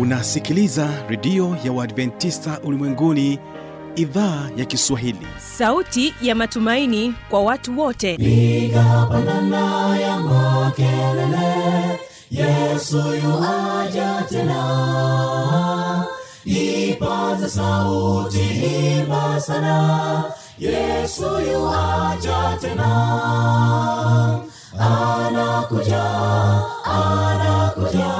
unasikiliza redio ya uadventista ulimwenguni idhaa ya kiswahili. Sauti ya matumaini kwa watu wote. Piga pandana ya makelele yesu yuaja tena. Ipata sauti imba sana yesu yuaja tena. Anakuja anakuja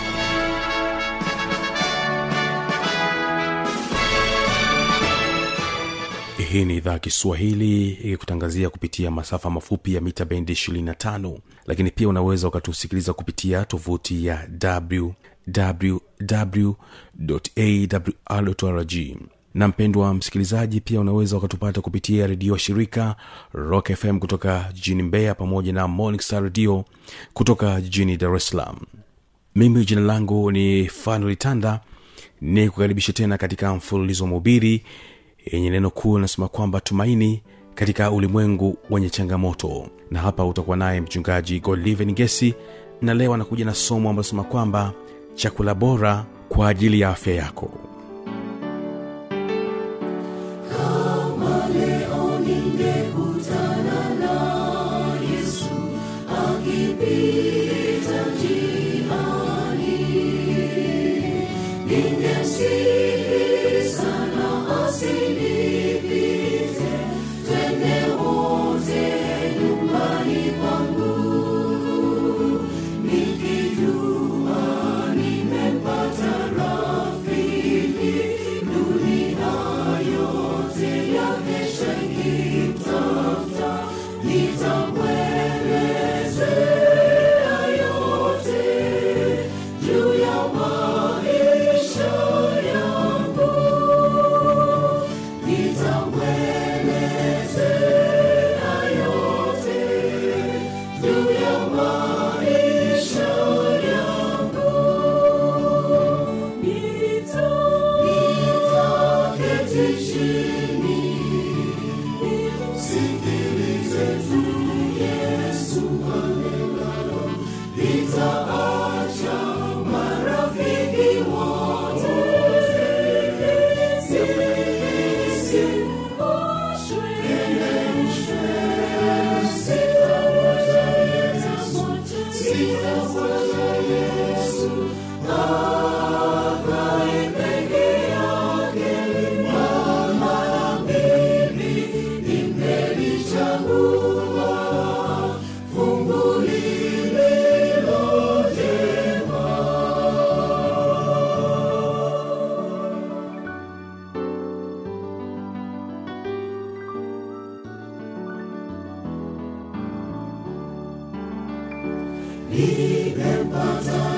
hii ni idhaa kiswahili ikikutangazia kupitia masafa mafupi ya mita bendi 25 lakini pia unaweza ukatusikiliza kupitia tovuti ya wwwawrrg na mpendwa msikilizaji pia unaweza ukatupata kupitia redio shirika rock fm kutoka jijini mbeya pamoja na morning star radio kutoka jijini dar es salaam. Mimi jina langu ni tanda ni kukaribisha tena katika mfululizo wa mahubiri yenye neno kuu linasema kwamba tumaini katika ulimwengu wenye changamoto. Na hapa utakuwa naye mchungaji godliven gesi na leo anakuja na somo ambalo sema kwamba chakula bora kwa ajili ya afya yako. Ningekutana na nilipata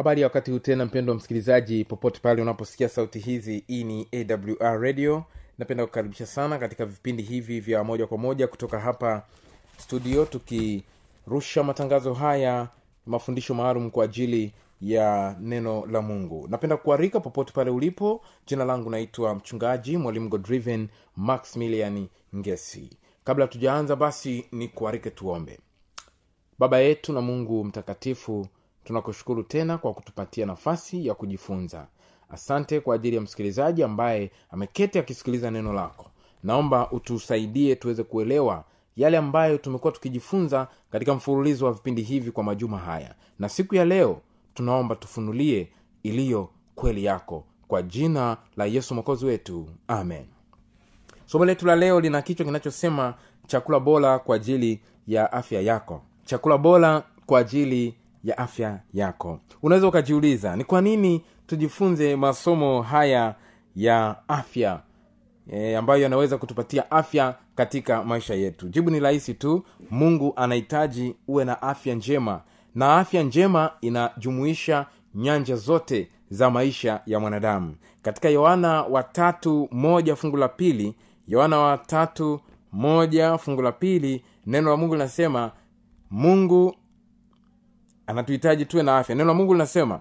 habari ya wakati huu tena mpendo msikilizaji popote pale unaposikia sauti hizi hii ni awr radio. Napenda kukaribisha sana katika vipindi hivi vya moja kwa moja kutoka hapa studio tukirusha matangazo haya mafundisho maalum kwa ajili ya neno la mungu. Napenda kuarika popote pale ulipo. Jina langu naitwa mchungaji mwalimu godriven maximilian ngesi. Kabla tujaanza basi ni kuarike tuombe. Baba yetu na mungu mtakatifu tunakushukuru tena kwa kutupatia nafasi ya kujifunza. Asante kwa ajili ya msikilizaji ambaye ameketi akisikiliza neno lako. Naomba utusaidie tuweze kuelewa yale ambayo tumekuwa tukijifunza katika mfululizo wa vipindi hivi kwa majuma haya. Na siku ya leo tunaomba tufunulie iliyo kweli yako. Kwa jina la yesu mwokozi wetu. Amen. Somo letu la leo lina kichwa kinachosema chakula bora kwa ajili ya afya yako. Chakula bora kwa ajili ya afya yako. Unaweza ukajiuliza ni kwa nini tujifunze masomo haya ya afya e, ambayo yanaweza kutupatia afya katika maisha yetu? Jibu ni rahisi tu. Mungu anahitaji uwe na afya njema na afya njema inajumuisha nyanja zote za maisha ya mwanadamu. Katika yohana watatu moja fungu la pili yohana watatu moja fungu la pili neno la mungu linasema mungu anatuhitaji tuwe na afya. Neno la mungu linasema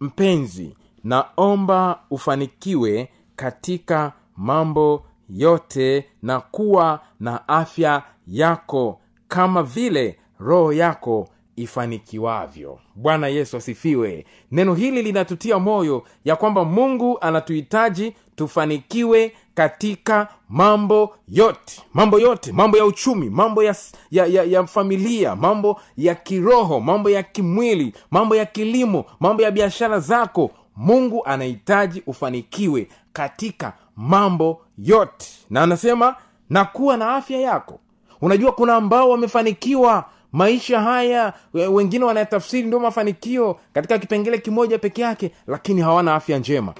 mpenzi naomba ufanikiwe katika mambo yote na kuwa na afya yako kama vile roho yako ifanikiwavyo. Bwana yesu asifiwe. Neno hili linatutia moyo ya kwamba mungu anatuhitaji tufanikiwe katika mambo yote. Mambo yote. Mambo ya uchumi mambo ya, ya, ya, ya familia mambo ya kiroho mambo ya kimwili mambo ya kilimo mambo ya biashara zako. Mungu anahitaji ufanikiwe katika mambo yote. Na anasema na kuwa na afya yako. Unajua kuna ambao wamefanikiwa maisha haya wengine wanayatafsiri ndio mafanikio katika kipengele kimoja peke yake lakini hawana afya njema.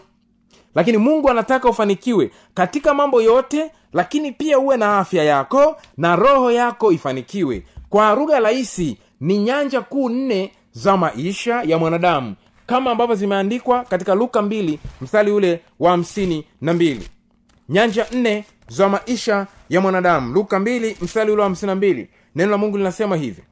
Lakini mungu anataka ufanikiwe katika mambo yote lakini pia uwe na afya yako na roho yako ifanikiwe. Kwa lugha rahisi ni nyanja kuu nne za maisha ya mwanadamu kama ambavyo zimeandikwa katika luka mbili mstari ule wa hamsini na mbili. Nyanja nne za maisha ya mwanadamu. Luka mbili mstari ule wa hamsini na mbili neno la mungu linasema hivi.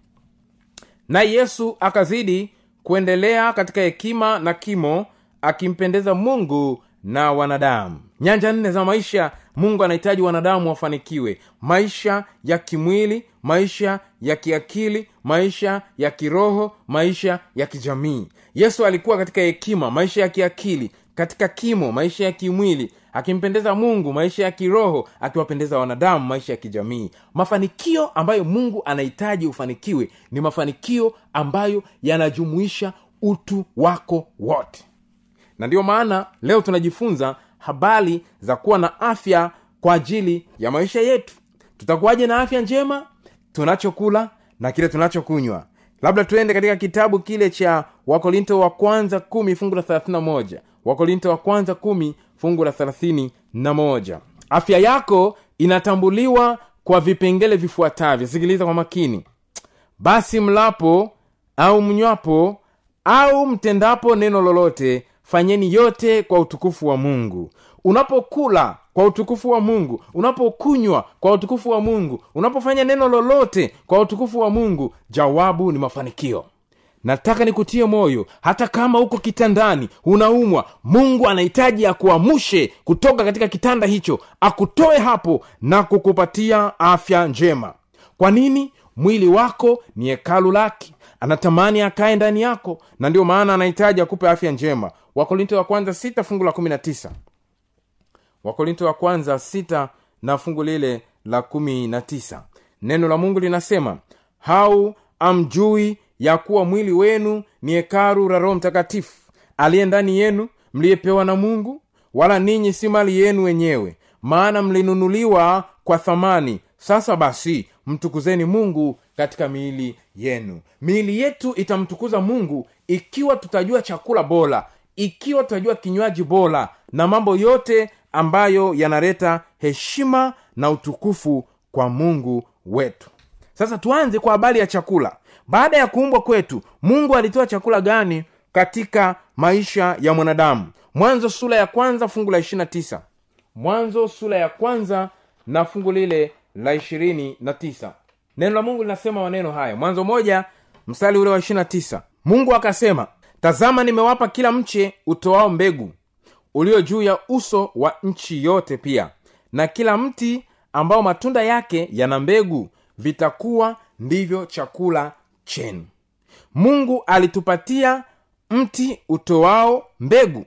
Naye yesu akazidi kuendelea katika hekima na kimo akimpendeza mungu na wanadamu. Nyanja nne za maisha mungu anahitaji wanadamu wafanikiwe. Maisha ya kimwili maisha ya kiakili maisha ya kiroho maisha ya kijamii. Yesu alikuwa katika hekima maisha ya kiakili katika kimo maisha ya kimwili akimpendeza mungu maisha ya kiroho akiwapendeza wanadamu maisha ya kijamii. Mafanikio ambayo mungu anahitaji ufanikiwe ni mafanikio ambayo yanajumuisha utu wako wote. Na ndiyo maana leo tunajifunza habari za kuwa na afya kwa ajili ya maisha yetu. Tutakuwaje na afya njema? Tunachokula na kile tunachokunywa. Labda tuende katika kitabu kile cha wakorinto wa kwanza kumi fungu la thelathini na moja. Wakorinto wa kwanza kumi fungu la na moja. Afya yako inatambuliwa kwa vipengele vifuatavyo. Sikiliza kwa makini. Basi mlapo au mnywapo au mtendapo neno lolote fanyeni yote kwa utukufu wa mungu. Unapokula kwa utukufu wa mungu unapokunywa kwa utukufu wa mungu unapofanya neno lolote kwa utukufu wa mungu jawabu ni mafanikio nataka nikutie moyo hata kama uko kitandani unaumwa mungu anahitaji akuamushe kutoka katika kitanda hicho akutoe hapo na kukupatia afya njema. Kwa nini? Mwili wako ni hekalu lake. Anatamani akae ndani yako na ndio maana anahitaji akupe afya njema. Wakorinto wa kwanza sita fungu la kumi na tisa. Wakorinto wa kwanza sita na fungu lile la kumi na tisa. Neno la mungu linasema hau amjui ya kuwa mwili wenu ni hekaru la roho mtakatifu aliye ndani yenu mliyepewa na mungu wala ninyi si mali yenu wenyewe maana mlinunuliwa kwa thamani. Sasa basi mtukuzeni mungu katika miili yenu. Miili yetu itamtukuza mungu ikiwa tutajua chakula bora ikiwa tutajua kinywaji bora na mambo yote ambayo yanaleta heshima na utukufu kwa mungu wetu. Sasa tuanze kwa habari ya chakula baada ya kuumbwa kwetu mungu alitoa chakula gani katika maisha ya mwanadamu? Mwanzo sura ya kwanza fungu la ishirina tisa. Mwanzo sura ya kwanza na fungu lile la ishirini na tisa. Neno la mungu linasema maneno haya. Mwanzo moja mstari ule wa ishirina tisa. Mungu akasema tazama nimewapa kila mche utoao mbegu ulio juu ya uso wa nchi yote pia na kila mti ambao matunda yake yana mbegu vitakuwa ndivyo chakula chenu. Mungu alitupatia mti utoao mbegu.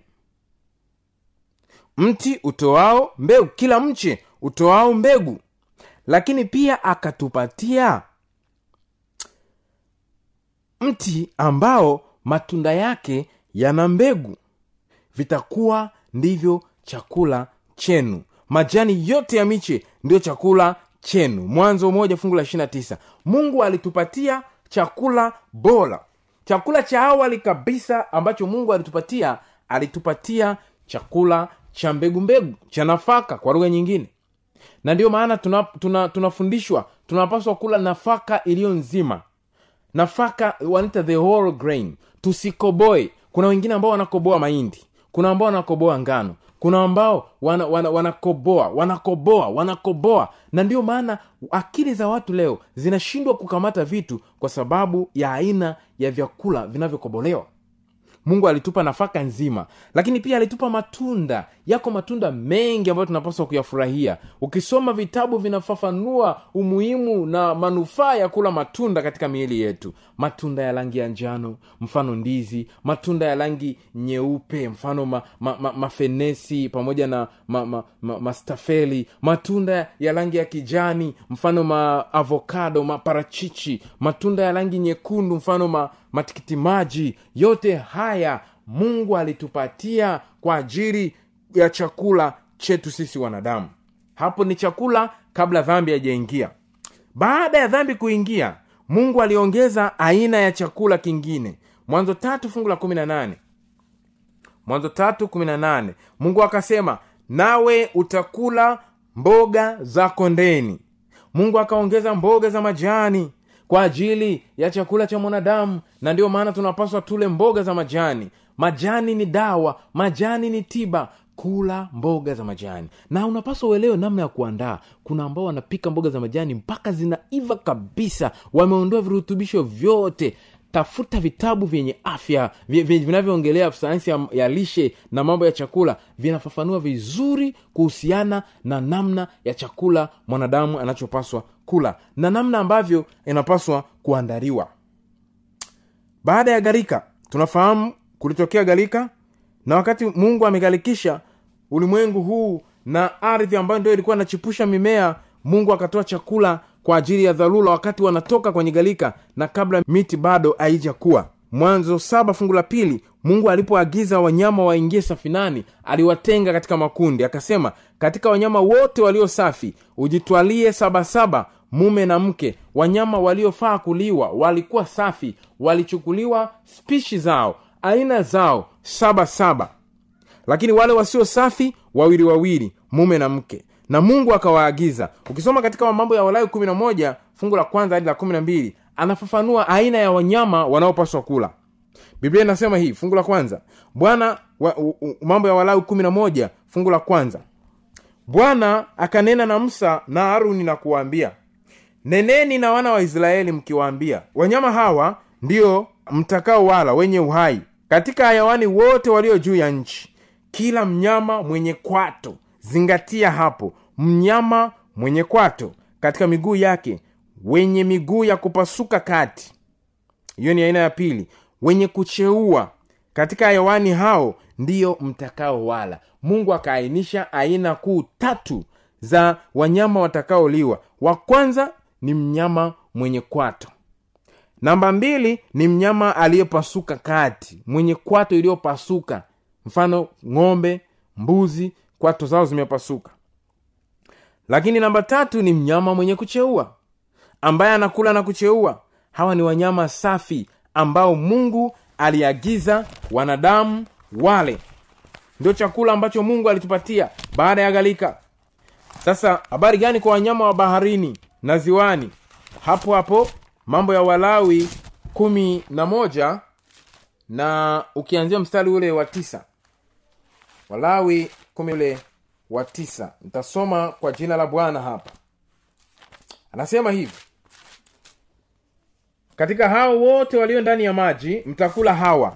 Mti utoao mbegu. Kila mche utoao mbegu. Lakini pia akatupatia mti ambao matunda yake yana mbegu. Vitakuwa ndivyo chakula chenu. Majani yote ya miche ndiyo chakula chenu. Mwanzo moja fungu la ishirina tisa. Mungu alitupatia chakula bora. Chakula cha awali kabisa ambacho mungu alitupatia alitupatia chakula cha mbegu mbegu cha nafaka kwa lugha nyingine. Na ndiyo maana tunafundishwa tuna, tuna tunapaswa kula nafaka iliyo nzima. Nafaka wanaita the whole grain. Tusikoboe kuna wengine ambao wanakoboa mahindi. Kuna ambao wanakoboa ngano kuna ambao wana, wana, wanakoboa wanakoboa wanakoboa. Na ndio maana akili za watu leo zinashindwa kukamata vitu kwa sababu ya aina ya vyakula vinavyokobolewa. Mungu alitupa nafaka nzima lakini pia alitupa matunda yako matunda mengi ambayo tunapaswa kuyafurahia. Ukisoma vitabu vinafafanua umuhimu na manufaa ya kula matunda katika miili yetu. Matunda ya rangi ya njano mfano ndizi matunda ya rangi nyeupe mfano ma, ma, ma, pamoja na ma, ma, ma, matunda ya rangi ya kijani mfano maavokado maparachichi matunda ya rangi nyekundu mfano ma, matikiti maji yote haya mungu alitupatia kwa ajili ya chakula chetu sisi wanadamu. Hapo ni chakula kabla dhambi haijaingia. Baada ya dhambi kuingia mungu aliongeza aina ya chakula kingine. Mwanzo tatu fungu la kumi na nane. Mwanzo tatu kumi na nane. Mungu akasema nawe utakula mboga za kondeni. Mungu akaongeza mboga za majani kwa ajili ya chakula cha mwanadamu na ndiyo maana tunapaswa tule mboga za majani. Majani ni dawa majani ni tiba kula mboga za majani. Na unapaswa uelewe namna ya kuandaa. Kuna ambao wanapika mboga za majani mpaka zinaiva kabisa. Wameondoa virutubisho vyote. Tafuta vitabu vyenye afya vi- vi- vinavyoongelea sayansi ya, ya lishe na mambo ya chakula. Vinafafanua vizuri kuhusiana na namna ya chakula mwanadamu anachopaswa kula na namna ambavyo inapaswa kuandaliwa. Baada ya garika tunafahamu kulitokea gharika na wakati mungu amegharikisha ulimwengu huu na ardhi ambayo ndio ilikuwa inachipusha mimea mungu akatoa chakula kwa ajili ya dharura wakati wanatoka kwenye galika na kabla miti bado haijakuwa. Mwanzo saba fungu la pili mungu alipoagiza wanyama waingie safinani aliwatenga katika makundi. Akasema katika wanyama wote walio safi ujitwalie sabasaba mume na mke. Wanyama waliofaa kuliwa walikuwa safi walichukuliwa spishi zao aina zao saba saba lakini wale wasio safi wawili wawili mume na mke. Na mungu akawaagiza. Ukisoma katika mambo ya walawi kumi na moja fungu la kwanza hadi la kumi na mbili anafafanua aina ya wanyama wanaopaswa kula. Biblia inasema hii fungu la kwanza. Bwana wa, mambo ya walawi kumi na moja fungu la kwanza. Bwana akanena na musa na haruni na kuwaambia neneni na wana wa israeli mkiwaambia wanyama hawa ndiyo mtakao wala wenye uhai katika hayawani wote walio juu ya nchi kila mnyama mwenye kwato zingatia hapo mnyama mwenye kwato katika miguu yake wenye miguu ya kupasuka kati. Hiyo ni aina ya pili wenye kucheua. Katika hayawani hao ndiyo mtakao wala mungu akaainisha aina kuu tatu za wanyama watakaoliwa. Wa kwanza ni mnyama mwenye kwato namba mbili ni mnyama aliyepasuka kati mwenye kwato iliyopasuka. Mfano ng'ombe mbuzi kwato zao zimepasuka. Lakini namba tatu ni mnyama mwenye kucheua. Ambaye anakula na kucheua hawa ni wanyama safi ambao mungu aliagiza wanadamu wale. Ndio chakula ambacho mungu alitupatia baada ya gharika sasa habari gani kwa wanyama wa baharini na ziwani? Hapo hapo mambo ya walawi kumi na moja na ukianzia mstari ule wa tisa. Walawi kumi ule wa tisa. Nitasoma kwa jina la bwana hapa. Anasema hivi. Katika hao wote walio ndani ya maji mtakula hawa.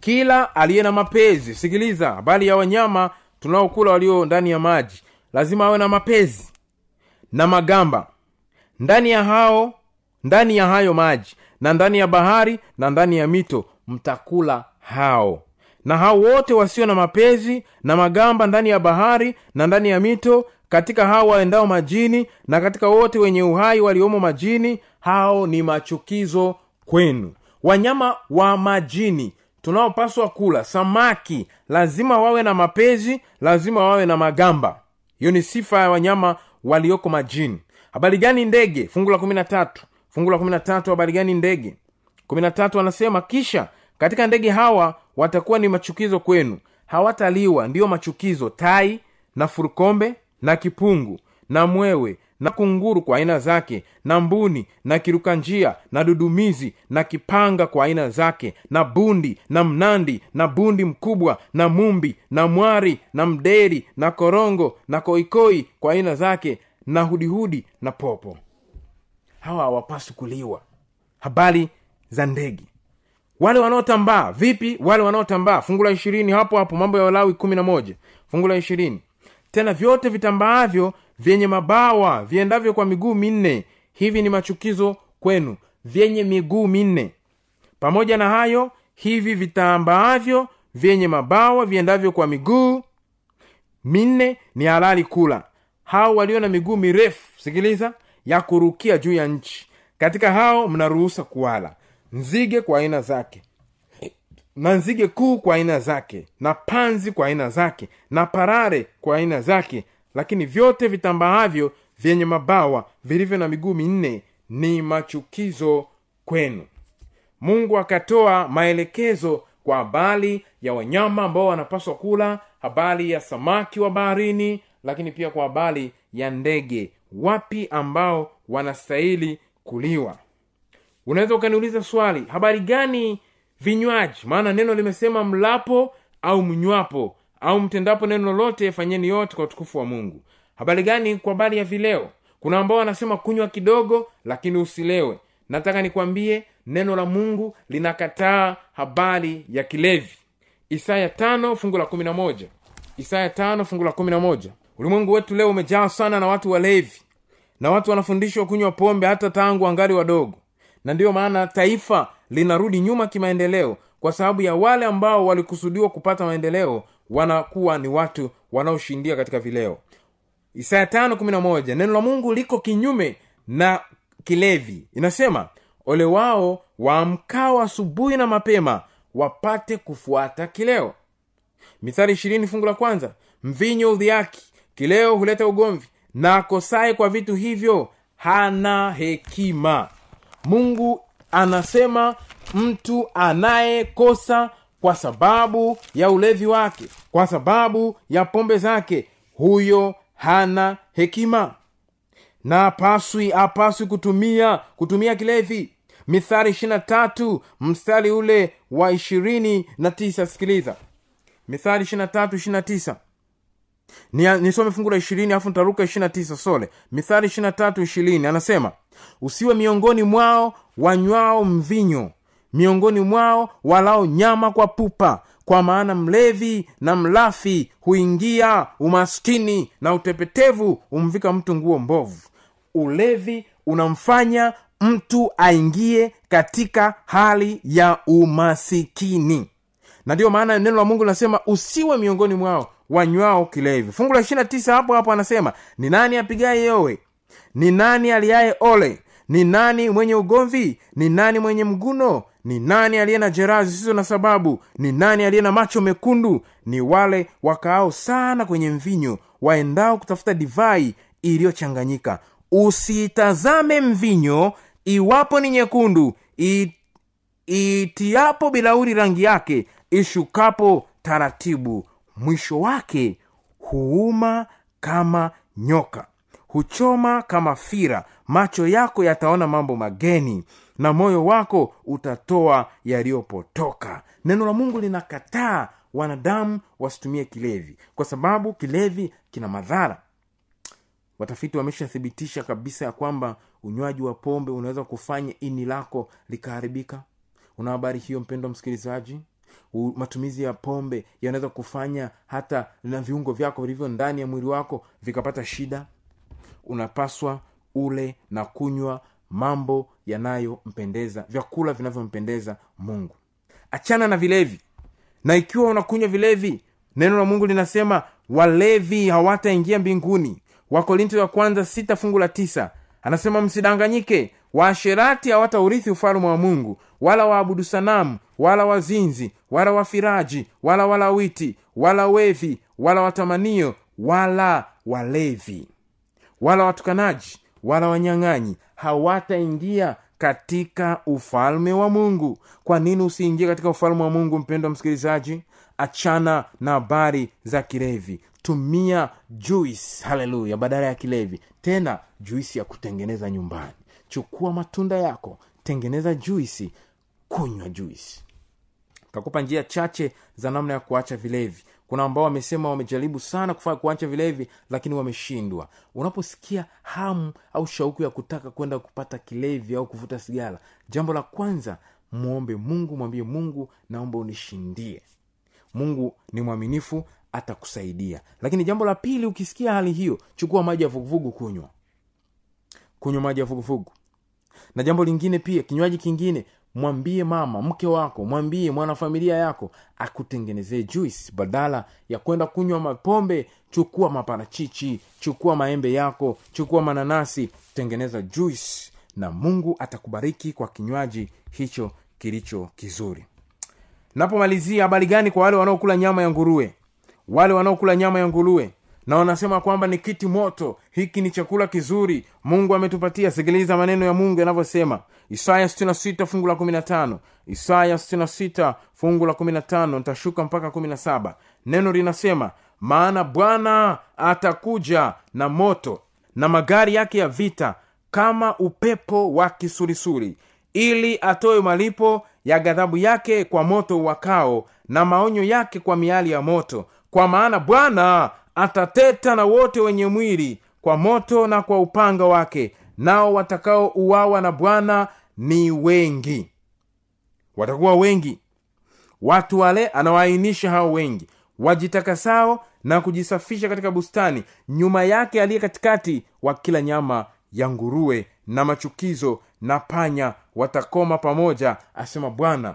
Kila aliye na mapezi sikiliza habari ya wanyama tunaokula walio ndani ya maji. Lazima awe na mapezi na magamba. Ndani ya hao ndani ya hayo maji na ndani ya bahari na ndani ya mito mtakula hao. Na hao wote wasio na mapezi na magamba ndani ya bahari na ndani ya mito katika hao waendao majini na katika wote wenye uhai waliomo majini hao ni machukizo kwenu. Wanyama wa majini tunaopaswa kula samaki lazima wawe na mapezi lazima wawe na magamba. Hiyo ni sifa ya wanyama walioko majini. Habari gani ndege? Fungu la kumi na tatu fungu la kumi na tatu habari gani ndege? Kumi na tatu anasema kisha katika ndege hawa watakuwa ni machukizo kwenu. Hawataliwa ndiyo machukizo. Tai na furukombe na kipungu na mwewe na kunguru kwa aina zake na mbuni na kiruka njia na dudumizi na kipanga kwa aina zake na bundi na mnandi na bundi mkubwa na mumbi na mwari na mderi na korongo na koikoi kwa aina zake na hudihudi na popo hawa hawapaswi kuliwa. Habari za ndege. Wale wanaotambaa vipi wale wanaotambaa? Fungu la ishirini hapo hapo mambo ya walawi kumi na moja. Fungu la ishirini. Tena vyote vitambaavyo vyenye mabawa viendavyo kwa miguu minne. Hivi ni machukizo kwenu vyenye miguu minne. Pamoja na hayo hivi vitambaavyo vyenye mabawa viendavyo kwa miguu minne ni halali kula. Hao walio na miguu mirefu sikiliza ya kurukia juu ya nchi. Katika hao mnaruhusa kuwala. Nzige kwa aina zake. Na nzige kuu kwa aina zake. Na panzi kwa aina zake. Na parare kwa aina zake. Lakini vyote vitambaavyo vyenye mabawa vilivyo na miguu minne ni machukizo kwenu. Mungu akatoa maelekezo kwa habari ya wanyama ambao wanapaswa kula habari ya samaki wa baharini lakini pia kwa habari ya ndege wapi ambao wanastahili kuliwa. Unaweza ukaniuliza swali habari gani vinywaji? Maana neno limesema mlapo au mnywapo au mtendapo neno lolote fanyeni yote kwa utukufu wa mungu. Habari gani kwa habari ya vileo? Kuna ambao wanasema kunywa kidogo lakini usilewe. Nataka nikwambie neno la mungu linakataa habari ya kilevi. Isaya tano fungu la kumi na moja. Isaya tano fungu la kumi na moja ulimwengu wetu leo umejaa sana na watu walevi na watu wanafundishwa kunywa pombe hata tangu angali wadogo. Na ndiyo maana taifa linarudi nyuma kimaendeleo kwa sababu ya wale ambao walikusudiwa kupata maendeleo wanakuwa ni watu wanaoshindia katika vileo. Isaya neno la mungu liko kinyume na kilevi. Inasema ole wao waamkao asubuhi na mapema wapate kufuata kileo. Mithali fungu la kwanza mvinyo udhiaki kileo huleta ugomvi na akosaye kwa vitu hivyo hana hekima. Mungu anasema mtu anayekosa kwa sababu ya ulevi wake kwa sababu ya pombe zake huyo hana hekima. Na apaswi apaswi kutumia kutumia kilevi. Mithari ishirina tatu mstari ule wa ishirini na tisa. Sikiliza. Mithari ishirina tatu ishirina tisa nisome fungu la ishirini alafu nitaruka ishirina tisa. Sole. Mithali ishirina tatu ishirini. Anasema usiwe miongoni mwao wanywao mvinyo miongoni mwao walao nyama kwa pupa kwa maana mlevi na mlafi huingia umaskini na utepetevu humvika mtu nguo mbovu. Ulevi unamfanya mtu aingie katika hali ya umasikini. Na ndiyo maana neno la mungu linasema usiwe miongoni mwao wanywao kilevi fungu la ishirina tisa hapo hapo anasema ni nani apigaye yowe? Ni nani aliaye ole? Ni nani mwenye ugomvi? Ni nani mwenye mguno? Ni nani aliye na jeraha zisizo na sababu? Ni nani aliye na macho mekundu? Ni wale wakaao sana kwenye mvinyo waendao kutafuta divai iliyochanganyika. Usiitazame mvinyo iwapo ni nyekundu itiapo bilauri rangi yake ishukapo taratibu mwisho wake huuma kama nyoka huchoma kama fira. Macho yako yataona mambo mageni na moyo wako utatoa yaliyopotoka. Neno la mungu linakataa wanadamu wasitumie kilevi kwa sababu kilevi kina madhara. Watafiti wameshathibitisha kabisa ya kwamba unywaji wa pombe unaweza kufanya ini lako likaharibika. Una habari hiyo mpendo msikilizaji matumizi ya pombe yanaweza kufanya hata na viungo vyako vilivyo ndani ya mwili wako vikapata shida. Unapaswa ule na kunywa mambo yanayompendeza vyakula vinavyompendeza mungu. Achana na vilevi. Na ikiwa unakunywa vilevi neno la mungu linasema walevi hawataingia mbinguni. Wakorinto ya kwanza sita fungu la tisa anasema msidanganyike waasherati hawataurithi ufalme wa mungu wala waabudu sanamu wala wazinzi wala wafiraji wala walawiti wala wevi wala watamanio wala walevi wala watukanaji wala wanyang'anyi. Hawataingia katika ufalme wa mungu. Kwa nini usiingie katika ufalme wa mungu mpendo wa msikilizaji? Achana na habari za kilevi. Tumia juis haleluya. Badala ya kilevi. Tena juisi ya kutengeneza nyumbani chukua matunda yako tengeneza juisi kunywa juisi. Takupa njia chache za namna ya kuacha vilevi. Kuna ambao wamesema wamejaribu sana kufanya kuacha vilevi lakini wameshindwa. Unaposikia hamu au shauku ya kutaka kwenda kupata kilevi au kuvuta sigara jambo la kwanza mwombe mungu mwambie mungu naomba unishindie. Mungu ni mwaminifu atakusaidia. Lakini jambo la pili ukisikia hali hiyo chukua maji ya vuguvugu kunywa kunywa maji ya vuguvugu. Na jambo lingine pia kinywaji kingine mwambie mama mke wako mwambie mwanafamilia yako akutengenezee juice badala ya kwenda kunywa mapombe chukua maparachichi chukua maembe yako chukua mananasi tengeneza juice na mungu atakubariki kwa kinywaji hicho kilicho kizuri. Napomalizia habari gani kwa wale wanaokula nyama ya nguruwe? Wale wanaokula nyama ya nguruwe na wanasema kwamba ni kiti moto. Hiki ni chakula kizuri. Mungu ametupatia. Sikiliza maneno ya mungu yanavyosema. Isaya 66 fungu la 15 isaya 66 fungu la 15 nitashuka mpaka 17 neno linasema maana bwana atakuja na moto na magari yake ya vita kama upepo wa kisulisuli ili atoe malipo ya ghadhabu yake kwa moto uwakao na maonyo yake kwa miali ya moto. Kwa maana bwana atateta na wote wenye mwili kwa moto na kwa upanga wake nao watakaouawa na bwana ni wengi. Watakuwa wengi. Watu wale anawaainisha hao wengi wajitakasao na kujisafisha katika bustani nyuma yake aliye katikati wa kila nyama ya nguruwe na machukizo na panya watakoma pamoja asema bwana.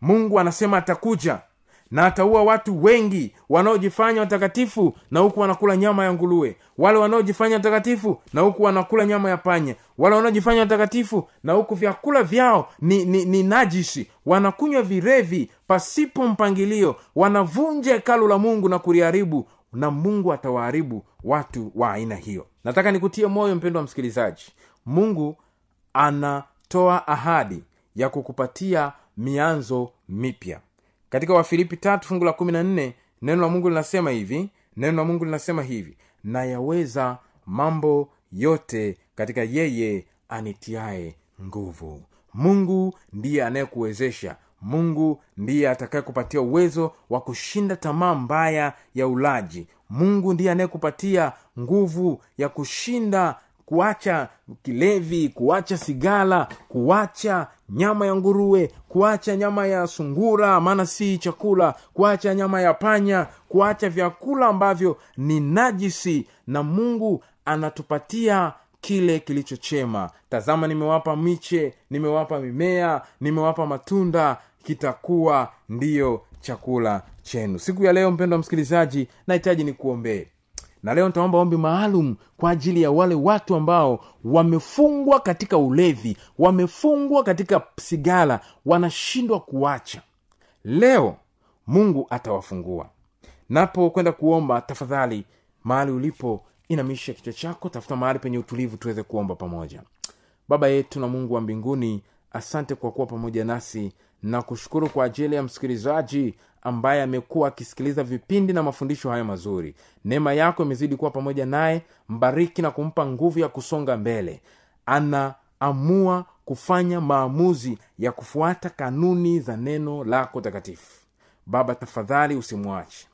Mungu anasema atakuja na ataua watu wengi wanaojifanya watakatifu na huku wanakula nyama ya nguruwe. Wale wanaojifanya watakatifu na huku wanakula nyama ya panya. Wale wanaojifanya watakatifu na huku vyakula vyao ni, ni, ni najisi wanakunywa virevi pasipo mpangilio. Wanavunja hekalu la mungu na kuliharibu na mungu atawaharibu watu wa aina hiyo. Nataka nikutie moyo mpendo wa msikilizaji. Mungu anatoa ahadi ya kukupatia mianzo mipya katika wafilipi tatu fungu la kumi na nne neno la mungu linasema hivi neno la mungu linasema hivi nayaweza mambo yote katika yeye anitiae nguvu. Mungu ndiye anayekuwezesha. Mungu ndiye atakayekupatia uwezo wa kushinda tamaa mbaya ya ulaji. Mungu ndiye anayekupatia nguvu ya kushinda kuacha kilevi kuacha sigara kuacha nyama ya nguruwe kuacha nyama ya sungura maana si chakula kuacha nyama ya panya kuacha vyakula ambavyo ni najisi na mungu anatupatia kile kilichochema tazama nimewapa miche nimewapa mimea nimewapa matunda kitakuwa ndiyo chakula chenu. Siku ya leo mpendo wa msikilizaji nahitaji nikuombee na leo nitaomba ombi maalum kwa ajili ya wale watu ambao wamefungwa katika ulevi wamefungwa katika sigara wanashindwa kuacha. Leo mungu atawafungua. Napo kwenda kuomba tafadhali mahali ulipo inamisha kichwa chako tafuta mahali penye utulivu tuweze kuomba pamoja. Baba yetu na mungu wa mbinguni asante kwa kuwa pamoja nasi na kushukuru kwa ajili ya msikilizaji ambaye amekuwa akisikiliza vipindi na mafundisho haya mazuri. Neema yako imezidi kuwa pamoja naye mbariki na kumpa nguvu ya kusonga mbele. Anaamua kufanya maamuzi ya kufuata kanuni za neno lako takatifu. Baba tafadhali usimwache.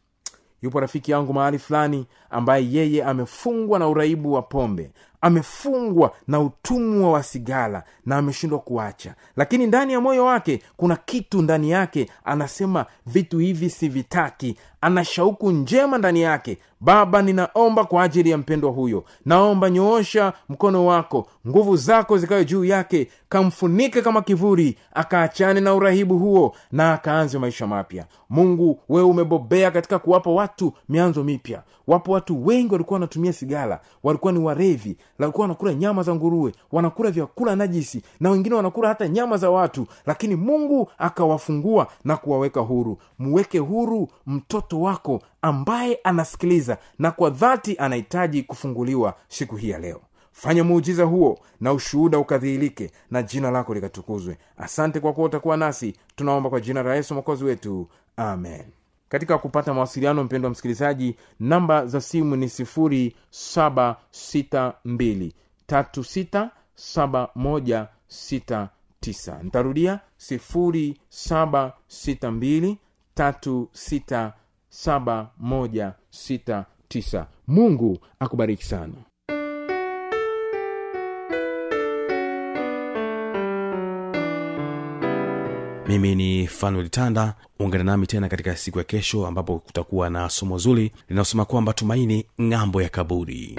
Yupo rafiki yangu mahali fulani ambaye yeye amefungwa na uraibu wa pombe amefungwa na utumwa wa sigara na ameshindwa kuacha. Lakini ndani ya moyo wake kuna kitu ndani yake anasema vitu hivi sivitaki ana shauku njema ndani yake. Baba ninaomba kwa ajili ya mpendwa huyo. Naomba nyoosha mkono wako nguvu zako zikawe juu yake kamfunike kama kivuli akaachane na urahibu huo na akaanze maisha mapya. Mungu wewe umebobea katika kuwapa watu mianzo mipya wapo watu wengi walikuwa wanatumia sigara walikuwa ni warevi walikuwa wanakula nyama za nguruwe wanakula vyakula najisi na wengine wanakula hata nyama za watu. Lakini mungu akawafungua na kuwaweka huru. Muweke huru mtoto wako ambaye anasikiliza na kwa dhati anahitaji kufunguliwa siku hii ya leo. Fanya muujiza huo na ushuhuda ukadhihirike na jina lako likatukuzwe. Asante kwa kuwa utakuwa nasi. Tunaomba kwa jina la yesu mwokozi wetu. Amen katika kupata mawasiliano mpendo wa msikilizaji namba za simu ni sifuri saba sita mbili tatu sita akubariki moja mimi ni fanuel tanda. Ungana nami tena katika siku ya kesho ambapo kutakuwa na somo zuri linalosema kwamba tumaini ng'ambo ya kaburi